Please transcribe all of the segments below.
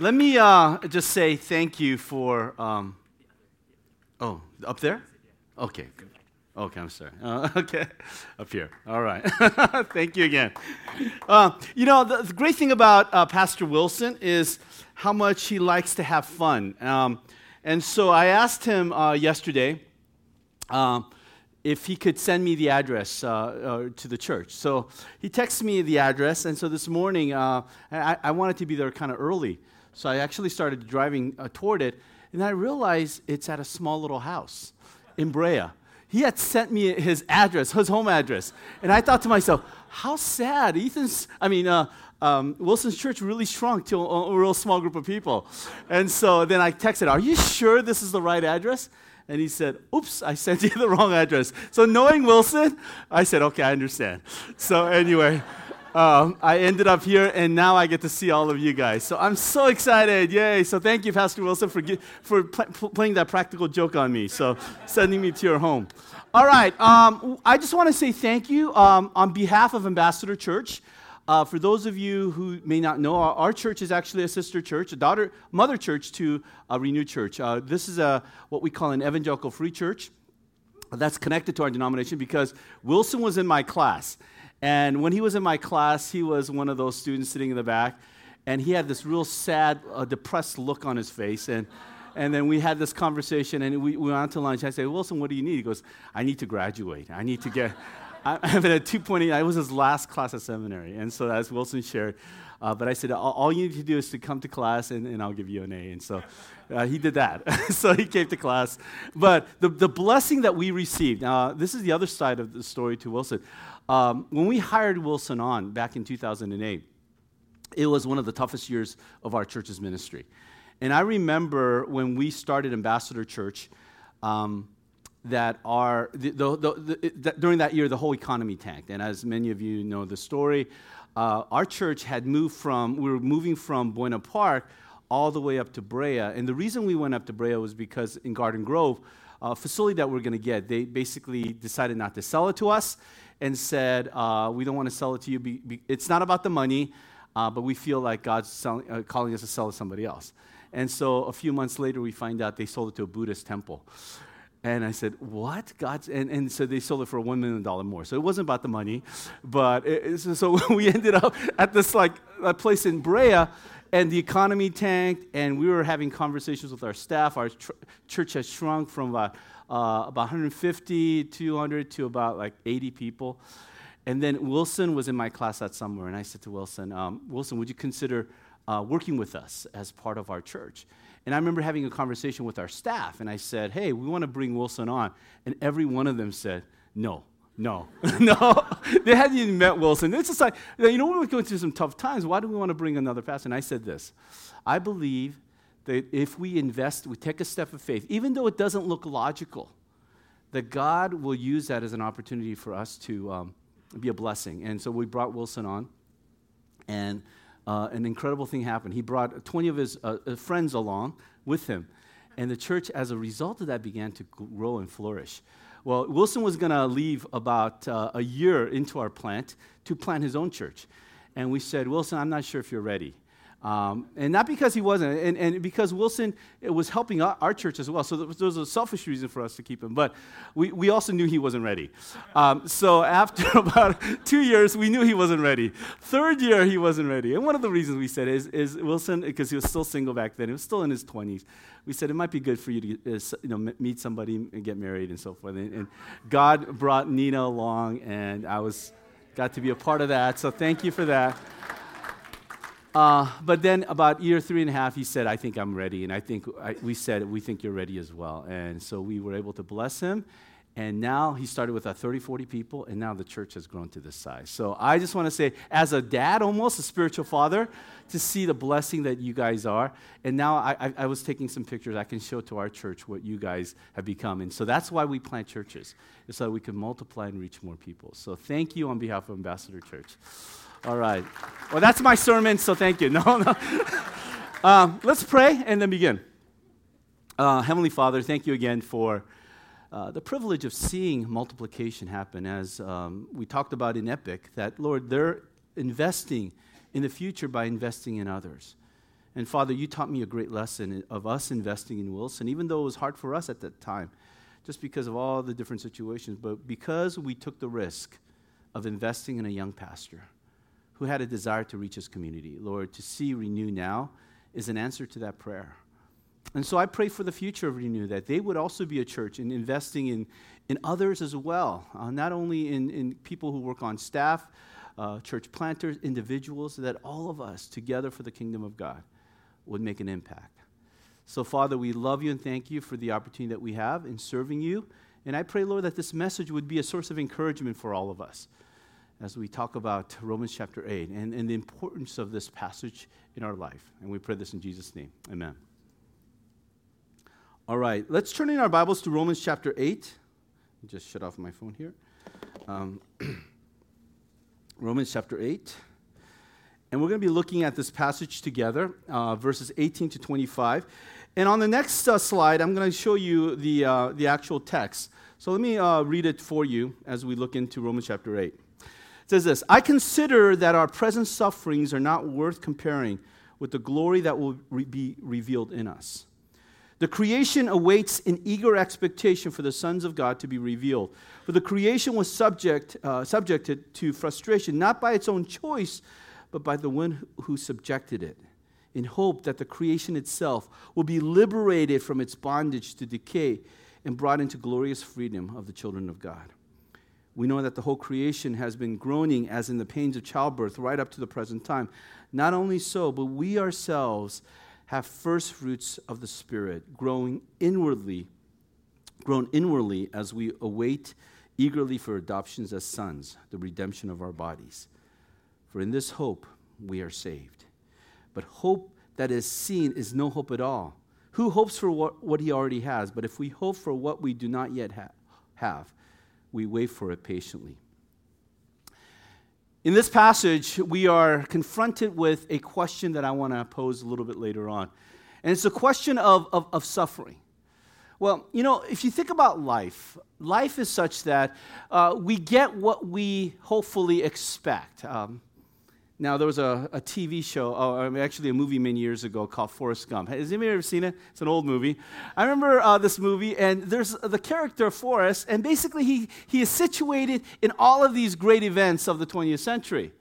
Let me uh, just say thank you for. Um, oh, up there? Okay. Okay, I'm sorry. Uh, okay, up here. All right. thank you again. Uh, you know, the, the, great thing about uh, Pastor Wilson is how much he likes to have fun. Um, and so I asked him uh, yesterday. Um, if he could send me the address uh, to the church. So he texted me the address, and so this morning I, I, wanted to be there kind of early. So I actually started driving uh, toward it, and I realized it's at a small little house in Brea. He had sent me his address, his home address, and I thought to myself, how sad. Ethan's, I mean, uh, um, Wilson's church really shrunk to a, a real small group of people. And so then I texted, Are you sure this is the right address? And he said, Oops, I sent you the wrong address. So knowing Wilson, I said, Okay, I understand. So anyway, um, I ended up here, and now I get to see all of you guys. So I'm so excited. Yay. So thank you, Pastor Wilson, for, for pl- playing that practical joke on me. So sending me to your home. All right. Um, I just want to say thank you um, on behalf of Ambassador Church. Uh, for those of you who may not know, our, our, church is actually a sister church, a daughter, mother church to a Renewed Church. Uh, this is a, what we call an evangelical free church that's connected to our denomination because Wilson was in my class. And when he was in my class, he was one of those students sitting in the back. And he had this real sad, uh, depressed look on his face. And, and then we had this conversation, and we, we went out to lunch. I said, Wilson, what do you need? He goes, I need to graduate. I need to get. I, have been at 2.8. I was his last class at seminary. And so, as Wilson shared, uh, but I said, all, all, you need to do is to come to class and, and I'll give you an A. And so uh, he did that. so he came to class. But the, the blessing that we received, uh, this is the other side of the story to Wilson. Um, when we hired Wilson on back in 2008, it was one of the toughest years of our church's ministry. And I remember when we started Ambassador Church, um, that are the, the, the, during that year the whole economy tanked and as many of you know the story uh, our church had moved from we were moving from buena park all the way up to brea. And the reason we went up to brea was because in garden grove a facility that we are going to get they basically decided not to sell it to us and said uh, we don't want to sell it to you be, be, it's not about the money uh, but we feel like god's selling, uh, calling us to sell it to somebody else. And so a few months later we find out they sold it to a buddhist temple and I said, What? God's, and, and so they sold it for $1 million more. So it wasn't about the money. But it, so we ended up at this like a place in Brea, and the economy tanked, and we were having conversations with our staff. Our tr- church has shrunk from about, uh, about 150, 200 to about like 80 people. And then Wilson was in my class that summer, and I said to Wilson, um, Wilson, would you consider uh, working with us as part of our church? And I remember having a conversation with our staff, and I said, Hey, we want to bring Wilson on. And every one of them said, No, no, no. they hadn't even met Wilson. It's just like, you know, we're going through some tough times. Why do we want to bring another pastor? And I said this I believe that if we invest, we take a step of faith, even though it doesn't look logical, that God will use that as an opportunity for us to um, be a blessing. And so we brought Wilson on. And uh, an incredible thing happened. He brought 20 of his uh, uh, friends along with him. And the church, as a result of that, began to grow and flourish. Well, Wilson was going to leave about uh, a year into our plant to plant his own church. And we said, Wilson, I'm not sure if you're ready. Um, and not because he wasn't, and, and because Wilson was helping our, our, church as well. So there was, a selfish reason for us to keep him. But we, we also knew he wasn't ready. Um, so after about two years, we knew he wasn't ready. Third year, he wasn't ready. And one of the reasons we said is, is Wilson, because he was still single back then, he was still in his 20s. We said it might be good for you to uh, you know, meet somebody and get married and so forth. And, and God brought Nina along, and I was got to be a part of that. So thank you for that. Uh, but then about year three and a half, he said, I think I'm ready. And I think I, we said, we think you're ready as well. And so we were able to bless him. And now he started with 30, 40 people, and now the church has grown to this size. So I just want to say, as a dad, almost a spiritual father, to see the blessing that you guys are. And now I, I, I was taking some pictures. I can show to our church what you guys have become. And so that's why we plant churches, so that we can multiply and reach more people. So thank you on behalf of Ambassador Church. All right. Well, that's my sermon, so thank you. No, no. Um, let's pray and then begin. Uh, Heavenly Father, thank you again for uh, the privilege of seeing multiplication happen, as um, we talked about in Epic, that, Lord, they're investing in the future by investing in others. And Father, you taught me a great lesson of us investing in Wilson, even though it was hard for us at that time, just because of all the different situations. But because we took the risk of investing in a young pastor who had a desire to reach his community, Lord, to see Renew now is an answer to that prayer. And so I pray for the future of Renew that they would also be a church in investing in, in others as well, uh, not only in, in people who work on staff, uh, church planters, individuals, that all of us together for the kingdom of God would make an impact. So, Father, we love you and thank you for the opportunity that we have in serving you. And I pray, Lord, that this message would be a source of encouragement for all of us as we talk about Romans chapter 8 and, and the importance of this passage in our life. And we pray this in Jesus' name. Amen. All right, let's turn in our Bibles to Romans chapter 8. Just shut off my phone here. Um, Romans chapter 8. And we're going to be looking at this passage together, uh, verses 18 to 25. And on the next uh, slide, I'm going to show you the, uh, the actual text. So let me uh, read it for you as we look into Romans chapter 8. Says this I consider that our present sufferings are not worth comparing with the glory that will re- be revealed in us. The creation awaits in eager expectation for the sons of God to be revealed. For the creation was subject, uh, subjected to frustration, not by its own choice, but by the one who subjected it, in hope that the creation itself will be liberated from its bondage to decay and brought into glorious freedom of the children of God. We know that the whole creation has been groaning as in the pains of childbirth right up to the present time. Not only so, but we ourselves have first fruits of the Spirit, growing inwardly, grown inwardly as we await eagerly for adoptions as sons, the redemption of our bodies. For in this hope we are saved. But hope that is seen is no hope at all. Who hopes for what, what he already has? But if we hope for what we do not yet ha- have, we wait for it patiently. In this passage, we are confronted with a question that I want to pose a little bit later on. And it's a question of, of, of suffering. Well, you know, if you think about life, life is such that uh, we get what we hopefully expect. Um, now, there was a, a TV show, oh, actually a movie many years ago called Forrest Gump. Has anybody ever seen it? It's an old movie. I remember uh, this movie, and there's the character Forrest, and basically he, he is situated in all of these great events of the 20th century.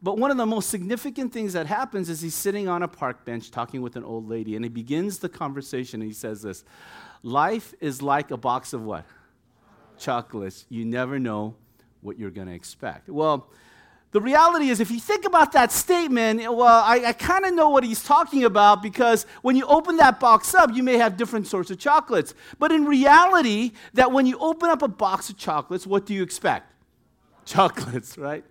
But one of the most significant things that happens is he's sitting on a park bench talking with an old lady, and he begins the conversation, and he says this Life is like a box of what? Chocolates. You never know what you're going to expect. Well, the reality is, if you think about that statement, well, I, I kind of know what he's talking about because when you open that box up, you may have different sorts of chocolates. But in reality, that when you open up a box of chocolates, what do you expect? Chocolates, right?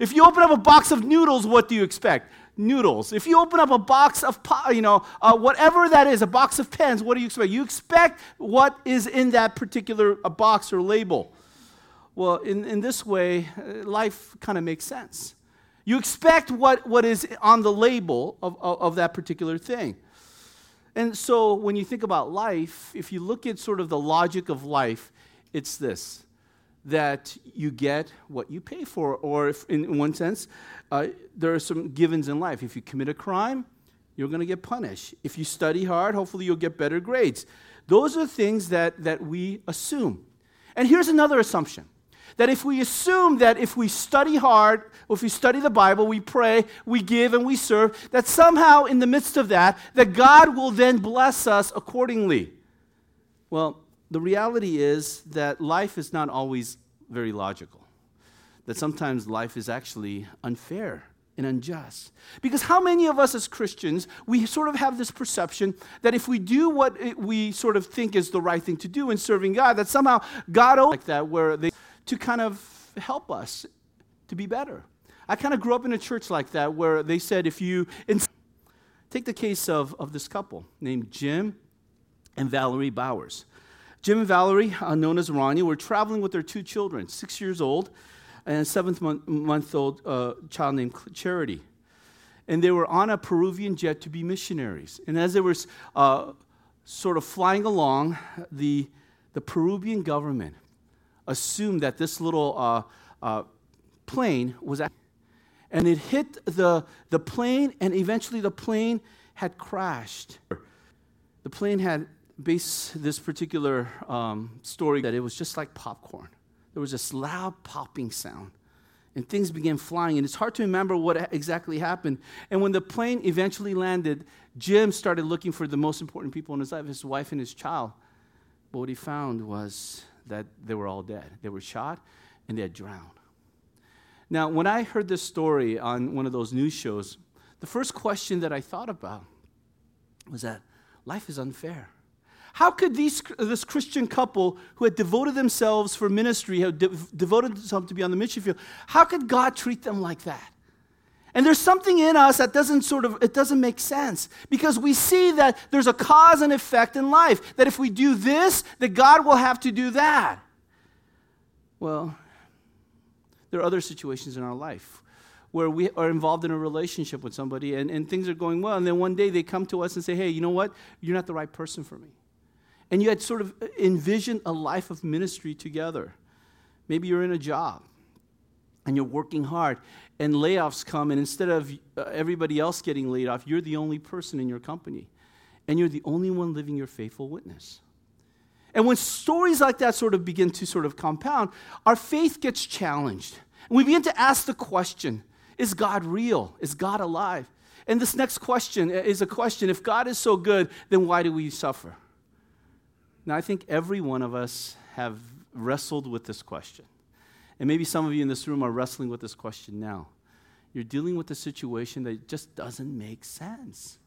If you open up a box of noodles, what do you expect? Noodles. If you open up a box of, you know, uh, whatever that is, a box of pens, what do you expect? You expect what is in that particular uh, box or label. Well, in, in this way, uh, life kind of makes sense. You expect what, what is on the label of, of, of that particular thing. And so when you think about life, if you look at sort of the logic of life, it's this that you get what you pay for. Or, in one sense, uh, there are some givens in life. If you commit a crime, you're going to get punished. If you study hard, hopefully you'll get better grades. Those are things that, that we assume. And here's another assumption that if we assume that if we study hard, if we study the Bible, we pray, we give, and we serve, that somehow in the midst of that, that God will then bless us accordingly. Well, the reality is that life is not always very logical, that sometimes life is actually unfair and unjust. Because how many of us as Christians, we sort of have this perception that if we do what we sort of think is the right thing to do in serving God, that somehow God like that, where they to kind of help us to be better. I kind of grew up in a church like that where they said if you. Take the case of, of this couple named Jim and Valerie Bowers. Jim and Valerie, uh, known as Roni, were traveling with their two children, six years old and a seventh month, month old uh, child named Charity. And they were on a Peruvian jet to be missionaries. And as they were uh, sort of flying along, the, the Peruvian government assumed that this little uh, uh, plane was. and it hit the, the plane, and eventually the plane had crashed. The plane had based this particular um, story that it was just like popcorn. There was this loud popping sound, and things began flying, and it's hard to remember what exactly happened. And when the plane eventually landed, Jim started looking for the most important people in his life, his wife and his child. But what he found was that they were all dead. They were shot and they had drowned. Now, when I heard this story on one of those news shows, the first question that I thought about was that life is unfair. How could these, this Christian couple who had devoted themselves for ministry, had de- devoted themselves to be on the mission field, how could God treat them like that? And there's something in us that doesn't sort of, it doesn't make sense because we see that there's a cause and effect in life. That if we do this, that God will have to do that. Well, there are other situations in our life where we are involved in a relationship with somebody and, and things are going well. And then one day they come to us and say, hey, you know what? You're not the right person for me. And you had sort of envisioned a life of ministry together. Maybe you're in a job and you're working hard and layoffs come and instead of uh, everybody else getting laid off you're the only person in your company and you're the only one living your faithful witness. And when stories like that sort of begin to sort of compound our faith gets challenged. And we begin to ask the question is god real? Is god alive? And this next question is a question if god is so good then why do we suffer? Now i think every one of us have wrestled with this question and maybe some of you in this room are wrestling with this question now. You're dealing with a situation that just doesn't make sense.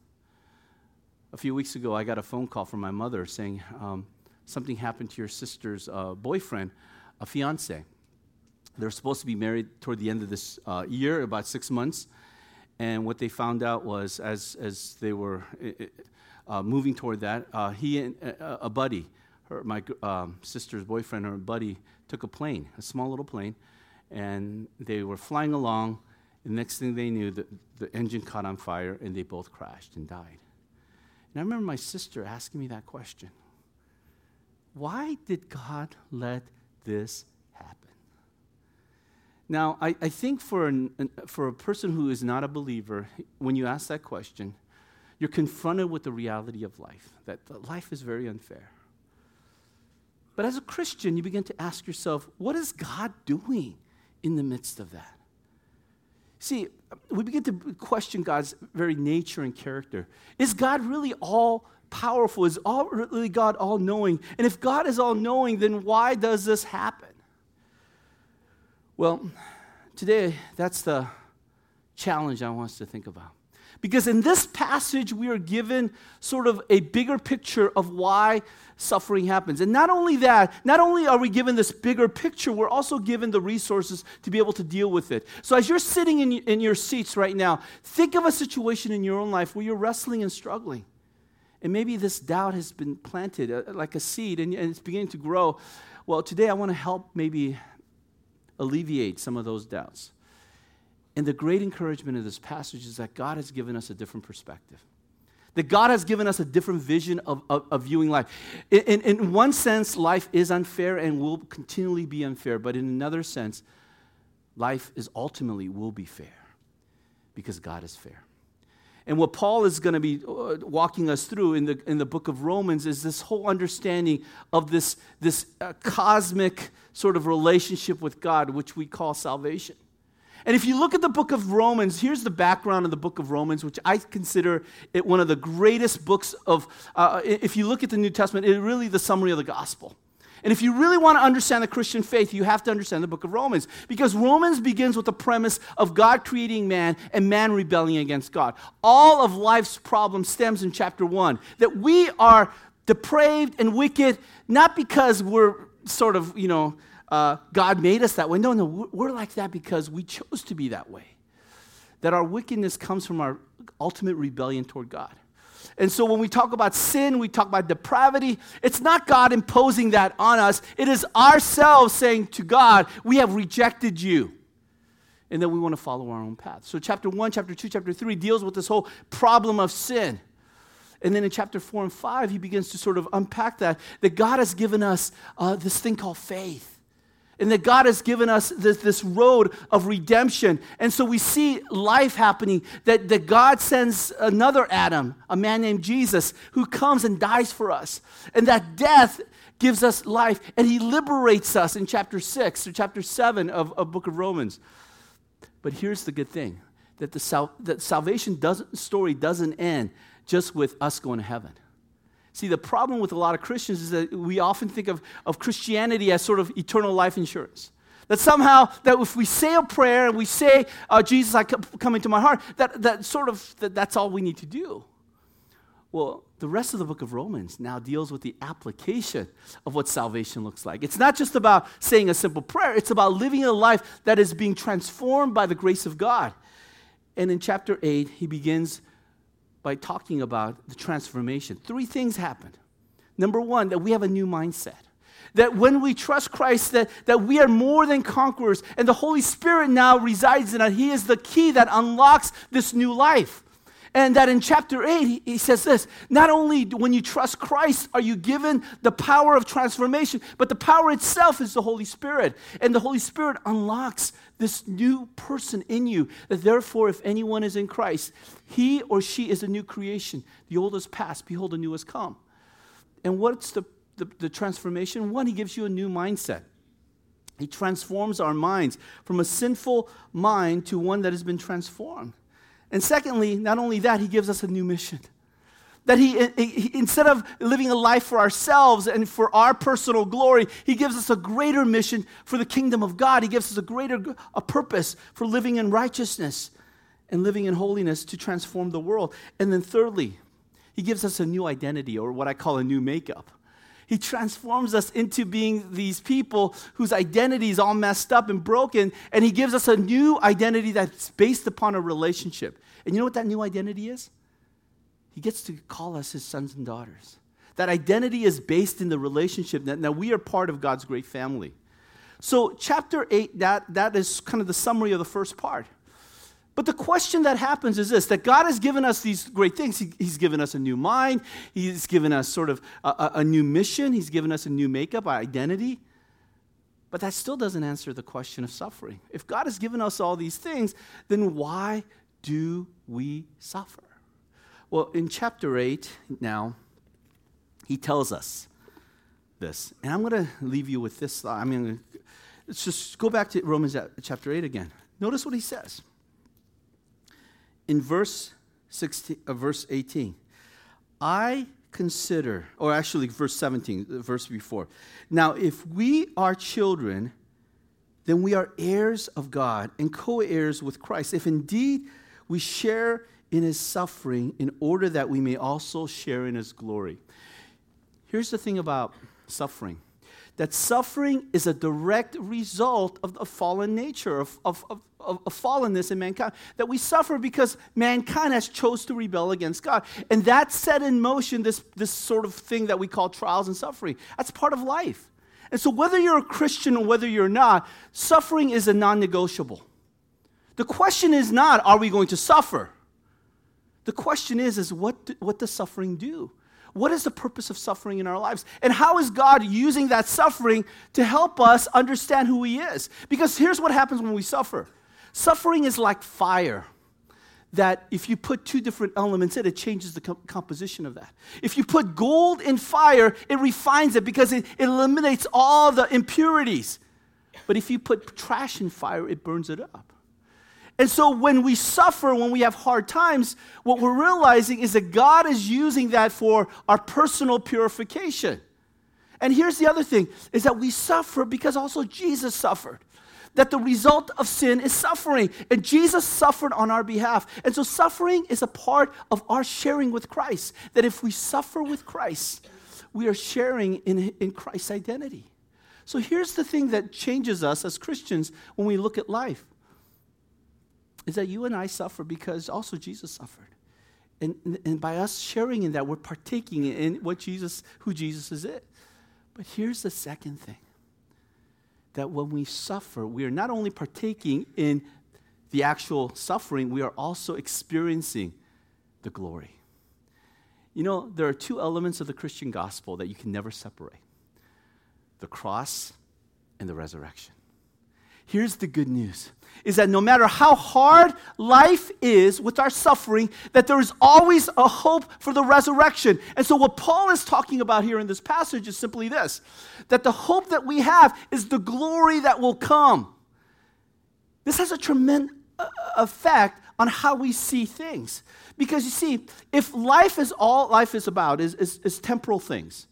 A few weeks ago, I got a phone call from my mother saying um, something happened to your sister's uh, boyfriend, a fiance. They're supposed to be married toward the end of this uh, year, about six months. And what they found out was, as, as they were uh, moving toward that, uh, he and uh, a buddy, her, my um, sister's boyfriend, her buddy, took a plane, a small little plane, and they were flying along. The next thing they knew, the, the engine caught on fire and they both crashed and died. And I remember my sister asking me that question Why did God let this happen? Now, I, I think for, an, for a person who is not a believer, when you ask that question, you're confronted with the reality of life, that life is very unfair. But as a Christian, you begin to ask yourself, what is God doing in the midst of that? See, we begin to question God's very nature and character. Is God really all powerful? Is all, really God all knowing? And if God is all knowing, then why does this happen? Well, today, that's the challenge I want us to think about. Because in this passage, we are given sort of a bigger picture of why suffering happens. And not only that, not only are we given this bigger picture, we're also given the resources to be able to deal with it. So as you're sitting in, in your seats right now, think of a situation in your own life where you're wrestling and struggling. And maybe this doubt has been planted uh, like a seed and, and it's beginning to grow. Well, today I want to help maybe alleviate some of those doubts. And the great encouragement of this passage is that God has given us a different perspective. That God has given us a different vision of, of, of viewing life. In, in, in, one sense, life is unfair and will continually be unfair. But in another sense, life is ultimately will be fair because God is fair. And what Paul is going to be uh, walking us through in the, in the book of Romans is this whole understanding of this, this uh, cosmic sort of relationship with God, which we call salvation. And if you look at the book of Romans, here's the background of the book of Romans, which I consider it one of the greatest books of, uh, if you look at the New Testament, it's really the summary of the gospel. And if you really want to understand the Christian faith, you have to understand the book of Romans. Because Romans begins with the premise of God creating man and man rebelling against God. All of life's problems stems in chapter one that we are depraved and wicked, not because we're sort of, you know, uh, God made us that way. No, no, we're like that because we chose to be that way. That our wickedness comes from our ultimate rebellion toward God. And so when we talk about sin, we talk about depravity, it's not God imposing that on us. It is ourselves saying to God, We have rejected you. And then we want to follow our own path. So, chapter 1, chapter 2, chapter 3 deals with this whole problem of sin. And then in chapter 4 and 5, he begins to sort of unpack that, that God has given us uh, this thing called faith. And that God has given us this, this road of redemption. And so we see life happening, that, that God sends another Adam, a man named Jesus, who comes and dies for us. And that death gives us life, and he liberates us in chapter 6 or chapter 7 of, of book of Romans. But here's the good thing that the sal- that salvation doesn't, story doesn't end just with us going to heaven. See, the problem with a lot of Christians is that we often think of, of Christianity as sort of eternal life insurance. That somehow, that if we say a prayer and we say, uh, Jesus, I come into my heart, that, that sort of, that that's all we need to do. Well, the rest of the book of Romans now deals with the application of what salvation looks like. It's not just about saying a simple prayer, it's about living a life that is being transformed by the grace of God. And in chapter 8, he begins by talking about the transformation. Three things happened. Number one, that we have a new mindset. That when we trust Christ, that, that we are more than conquerors, and the Holy Spirit now resides in us. He is the key that unlocks this new life. And that in chapter 8, he, he, says this not only when you trust Christ are you given the power of transformation, but the power itself is the Holy Spirit. And the Holy Spirit unlocks this new person in you. That therefore, if anyone is in Christ, he or she is a new creation. The old has passed, behold, the new has come. And what's the, the, the transformation? One, he gives you a new mindset. He transforms our minds from a sinful mind to one that has been transformed. And secondly, not only that, he gives us a new mission. That he, he, instead of living a life for ourselves and for our personal glory, he gives us a greater mission for the kingdom of God. He gives us a greater a purpose for living in righteousness and living in holiness to transform the world. And then thirdly, he gives us a new identity or what I call a new makeup. He transforms us into being these people whose identity is all messed up and broken, and He gives us a new identity that's based upon a relationship. And you know what that new identity is? He gets to call us His sons and daughters. That identity is based in the relationship that now we are part of God's great family. So, chapter 8, that, that is kind of the summary of the first part. But the question that happens is this that God has given us these great things. He, he's given us a new mind, He's given us sort of a, a, new mission, He's given us a new makeup, our identity. But that still doesn't answer the question of suffering. If God has given us all these things, then why do we suffer? Well, in chapter 8 now, he tells us this. And I'm going to leave you with this. I mean, let's just go back to Romans chapter 8 again. Notice what he says in verse 16, uh, verse 18, I consider, or actually verse 17, the verse before. Now, if we are children, then we are heirs of God and co heirs with Christ. If indeed we share in his suffering, in order that we may also share in his glory. Here's the thing about suffering that suffering is a direct result of the fallen nature, of, of, of, of, fallenness in mankind. That we suffer because mankind has chose to rebel against God. And that set in motion this, this sort of thing that we call trials and suffering. That's part of life. And so whether you're a Christian or whether you're not, suffering is a non-negotiable. The question is not, are we going to suffer? The question is, is what, what does suffering do? what is the purpose of suffering in our lives? And how is God using that suffering to help us understand who He is? Because here's what happens when we suffer suffering is like fire. That if you put two different elements in, it changes the composition of that. If you put gold in fire, it refines it because it, it eliminates all the impurities. But if you put trash in fire, it burns it up. And so when we suffer, when we have hard times, what we're realizing is that God is using that for our personal purification. And here's the other thing is that we suffer because also Jesus suffered. That the result of sin is suffering. And Jesus suffered on our behalf. And so suffering is a part of our sharing with Christ. That if we suffer with Christ, we are sharing in, in Christ's identity. So here's the thing that changes us as Christians when we look at life is that you and I suffer because also Jesus suffered. And, and by us sharing in that, we're partaking in what Jesus, who Jesus is it. But here's the second thing that when we suffer, we are not only partaking in the actual suffering, we are also experiencing the glory. You know, there are two elements of the Christian gospel that you can never separate the cross and the resurrection. Here's the good news is that no matter how hard life is with our suffering, that there is always a hope for the resurrection. And so, what Paul is talking about here in this passage is simply this that the hope that we have is the glory that will come. This has a tremendous effect on how we see things. Because you see, if life is all life is about, is, is, is temporal things,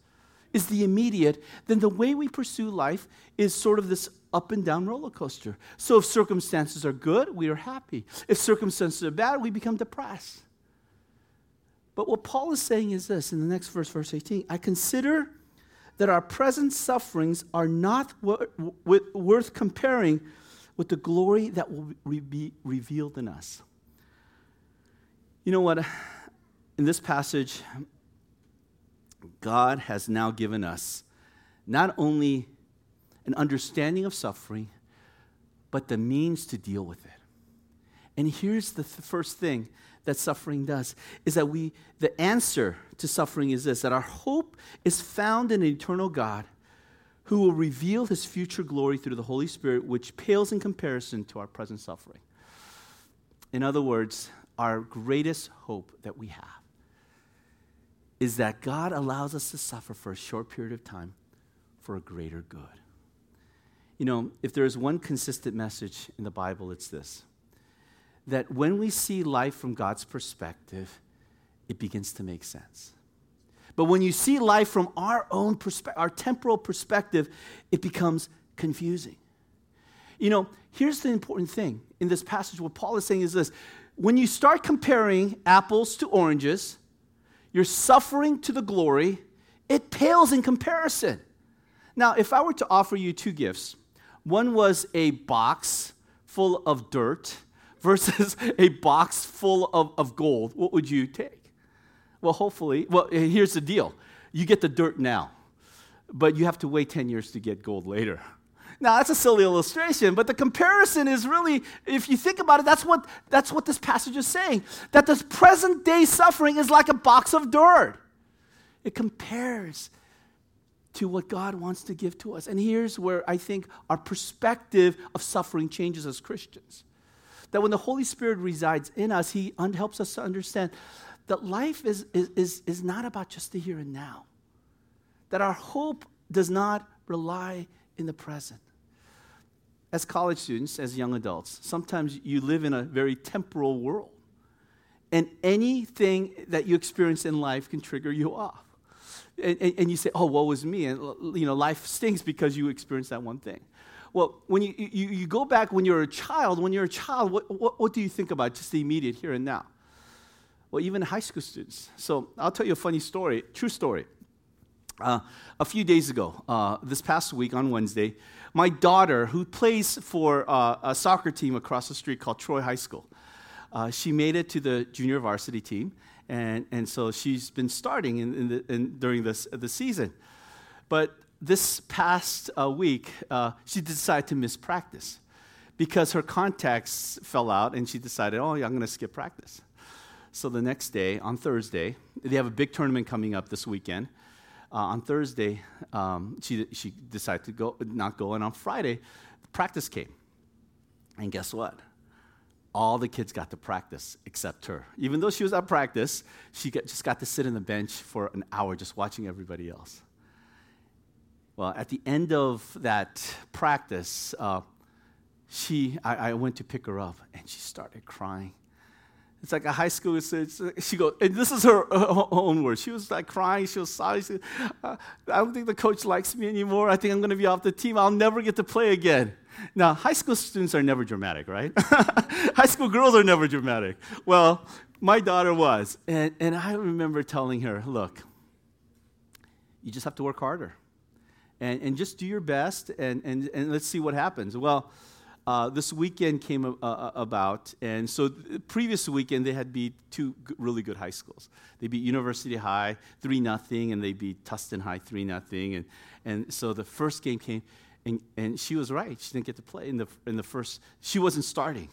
is the immediate, then the way we pursue life is sort of this up and down roller coaster. So if circumstances are good, we are happy. If circumstances are bad, we become depressed. But what Paul is saying is this in the next verse, verse 18 I consider that our present sufferings are not worth comparing with the glory that will be revealed in us. You know what? In this passage, God has now given us not only an understanding of suffering, but the means to deal with it. And here's the th- first thing that suffering does is that we the answer to suffering is this that our hope is found in an eternal God who will reveal his future glory through the Holy Spirit which pales in comparison to our present suffering. In other words, our greatest hope that we have is that God allows us to suffer for a short period of time for a greater good. You know, if there is one consistent message in the Bible, it's this that when we see life from God's perspective, it begins to make sense. But when you see life from our own perspective, our temporal perspective, it becomes confusing. You know, here's the important thing in this passage what Paul is saying is this when you start comparing apples to oranges, your suffering to the glory, it pales in comparison. Now, if I were to offer you two gifts, one was a box full of dirt versus a box full of, of gold, what would you take? Well, hopefully, well, here's the deal you get the dirt now, but you have to wait 10 years to get gold later. Now, that's a silly illustration, but the comparison is really, if you think about it, that's what, that's what this passage is saying. That this present day suffering is like a box of dirt. It compares to what God wants to give to us. And here's where I think our perspective of suffering changes as Christians. That when the Holy Spirit resides in us, He un- helps us to understand that life is, is, is, is not about just the here and now. That our hope does not rely in the present as college students, as young adults, sometimes you live in a very temporal world. And anything that you experience in life can trigger you off. And, and, you say, oh, woe is me. And, you know, life stinks because you experienced that one thing. Well, when you, you, you go back when you're a child, when you're a child, what, what, what do you think about just the immediate here and now? Well, even high school students. So I'll tell you a funny story, true story. Uh, a few days ago, uh, this past week on Wednesday, my daughter, who plays for uh, a soccer team across the street called Troy High School, uh, she made it to the junior varsity team, and, and so she's been starting in, in the, in, during this, the season. But this past uh, week, uh, she decided to miss practice because her contacts fell out, and she decided, oh, yeah, I'm going to skip practice. So the next day, on Thursday, they have a big tournament coming up this weekend uh, on Thursday, um, she, she decided to go, not go, and on Friday, practice came. And guess what? All the kids got to practice except her. Even though she was at practice, she just got to sit in the bench for an hour just watching everybody else. Well, at the end of that practice, uh, she, I, I went to pick her up, and she started crying. It's like a high school. She goes, and this is her, her, own words. She was like crying. She was sorry. She uh, I don't think the coach likes me anymore. I think I'm going to be off the team. I'll never get to play again. Now, high school students are never dramatic, right? high school girls are never dramatic. Well, my daughter was. And, and I remember telling her, look, you just have to work harder. And, and just do your best, and, and, and let's see what happens. Well, uh, this weekend came about, and so the previous weekend they had beat two really good high schools. They beat University High three nothing, and they beat Tustin High three nothing, and and so the first game came, and, and she was right. She didn't get to play in the in the first. She wasn't starting,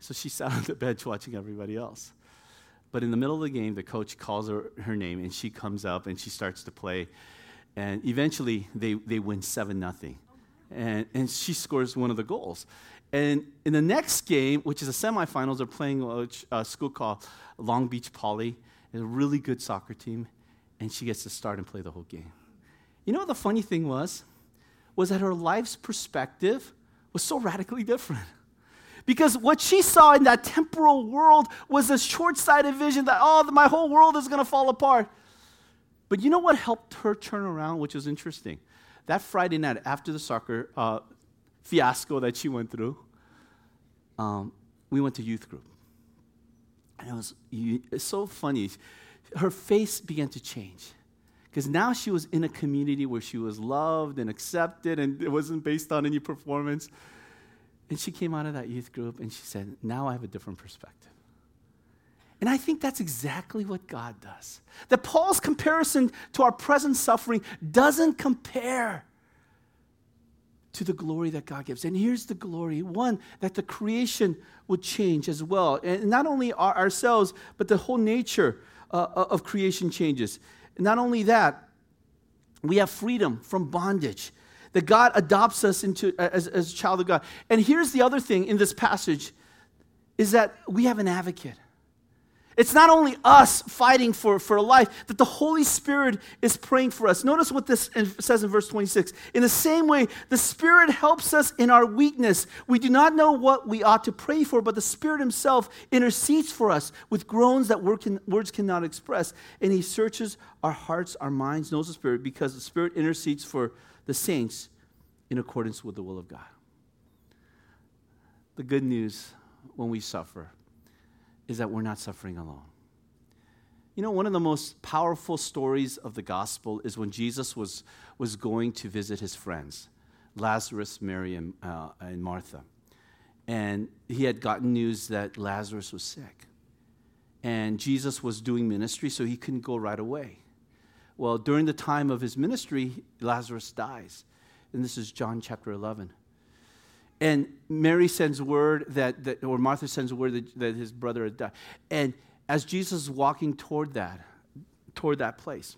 so she sat on the bench watching everybody else. But in the middle of the game, the coach calls her her name, and she comes up and she starts to play, and eventually they they win seven nothing And, and she scores one of the goals. And in the next game, which is a semifinals, they're playing a, school called Long Beach Poly, a really good soccer team, and she gets to start and play the whole game. You know what the funny thing was? Was that her life's perspective was so radically different. Because what she saw in that temporal world was this short sighted vision that, oh, my whole world is going to fall apart. But you know what helped her turn around, which was interesting? That Friday night after the soccer uh, fiasco that she went through, um, we went to youth group. And it was so funny. Her face began to change. Because now she was in a community where she was loved and accepted, and it wasn't based on any performance. And she came out of that youth group and she said, Now I have a different perspective. And I think that's exactly what God does. That Paul's comparison to our present suffering doesn't compare to the glory that God gives. And here's the glory one, that the creation would change as well. And not only our, ourselves, but the whole nature uh, of creation changes. And not only that, we have freedom from bondage that God adopts us into as, as a child of God. And here's the other thing in this passage is that we have an advocate. It's not only us fighting for, for life, that the Holy Spirit is praying for us. Notice what this says in verse 26. In the same way, the Spirit helps us in our weakness. We do not know what we ought to pray for, but the Spirit Himself intercedes for us with groans that words cannot express. And He searches our hearts, our minds, knows the Spirit, because the Spirit intercedes for the saints in accordance with the will of God. The good news when we suffer is that we're not suffering alone. You know, one of the most powerful stories of the gospel is when Jesus was, was going to visit his friends, Lazarus, Mary, and, uh, and Martha. And he had gotten news that Lazarus was sick. And Jesus was doing ministry, so he couldn't go right away. Well, during the time of his ministry, Lazarus dies. And this is John chapter 11. And Mary sends word that, that or Martha sends word that, that his brother had died. And as Jesus is walking toward that, toward that place,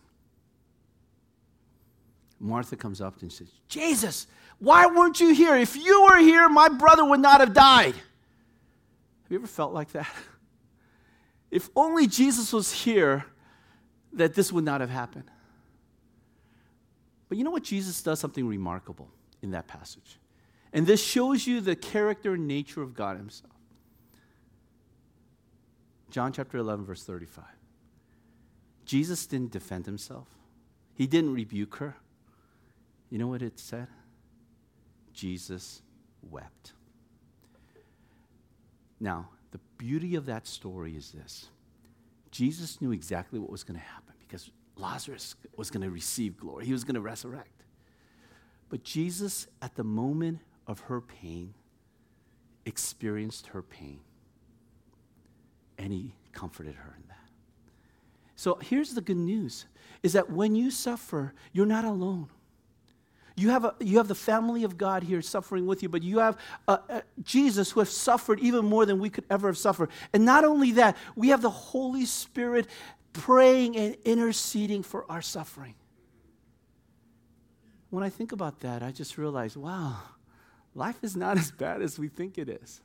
Martha comes up and says, Jesus, why weren't you here? If you were here, my brother would not have died. Have you ever felt like that? If only Jesus was here, that this would not have happened. But you know what? Jesus does something remarkable in that passage. And this shows you the character and nature of God Himself. John chapter 11, verse 35. Jesus didn't defend himself, He didn't rebuke her. You know what it said? Jesus wept. Now, the beauty of that story is this Jesus knew exactly what was going to happen because Lazarus was going to receive glory, he was going to resurrect. But Jesus, at the moment of her pain, experienced her pain, and he comforted her in that. So here's the good news is that when you suffer, you're not alone. You have, a, you have the family of God here suffering with you, but you have uh, uh, Jesus who has suffered even more than we could ever have suffered. And not only that, we have the Holy Spirit praying and interceding for our suffering. When I think about that, I just realize, wow, life is not as bad as we think it is.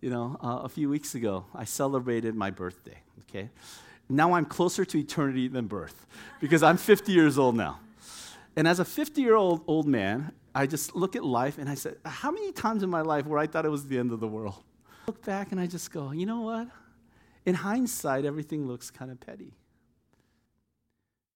You know, uh, a few weeks ago, I celebrated my birthday, okay? Now I'm closer to eternity than birth because I'm 50 years old now. And as a 50 year old old man, I just look at life and I said, How many times in my life where I thought it was the end of the world? I look back and I just go, You know what? In hindsight, everything looks kind of petty.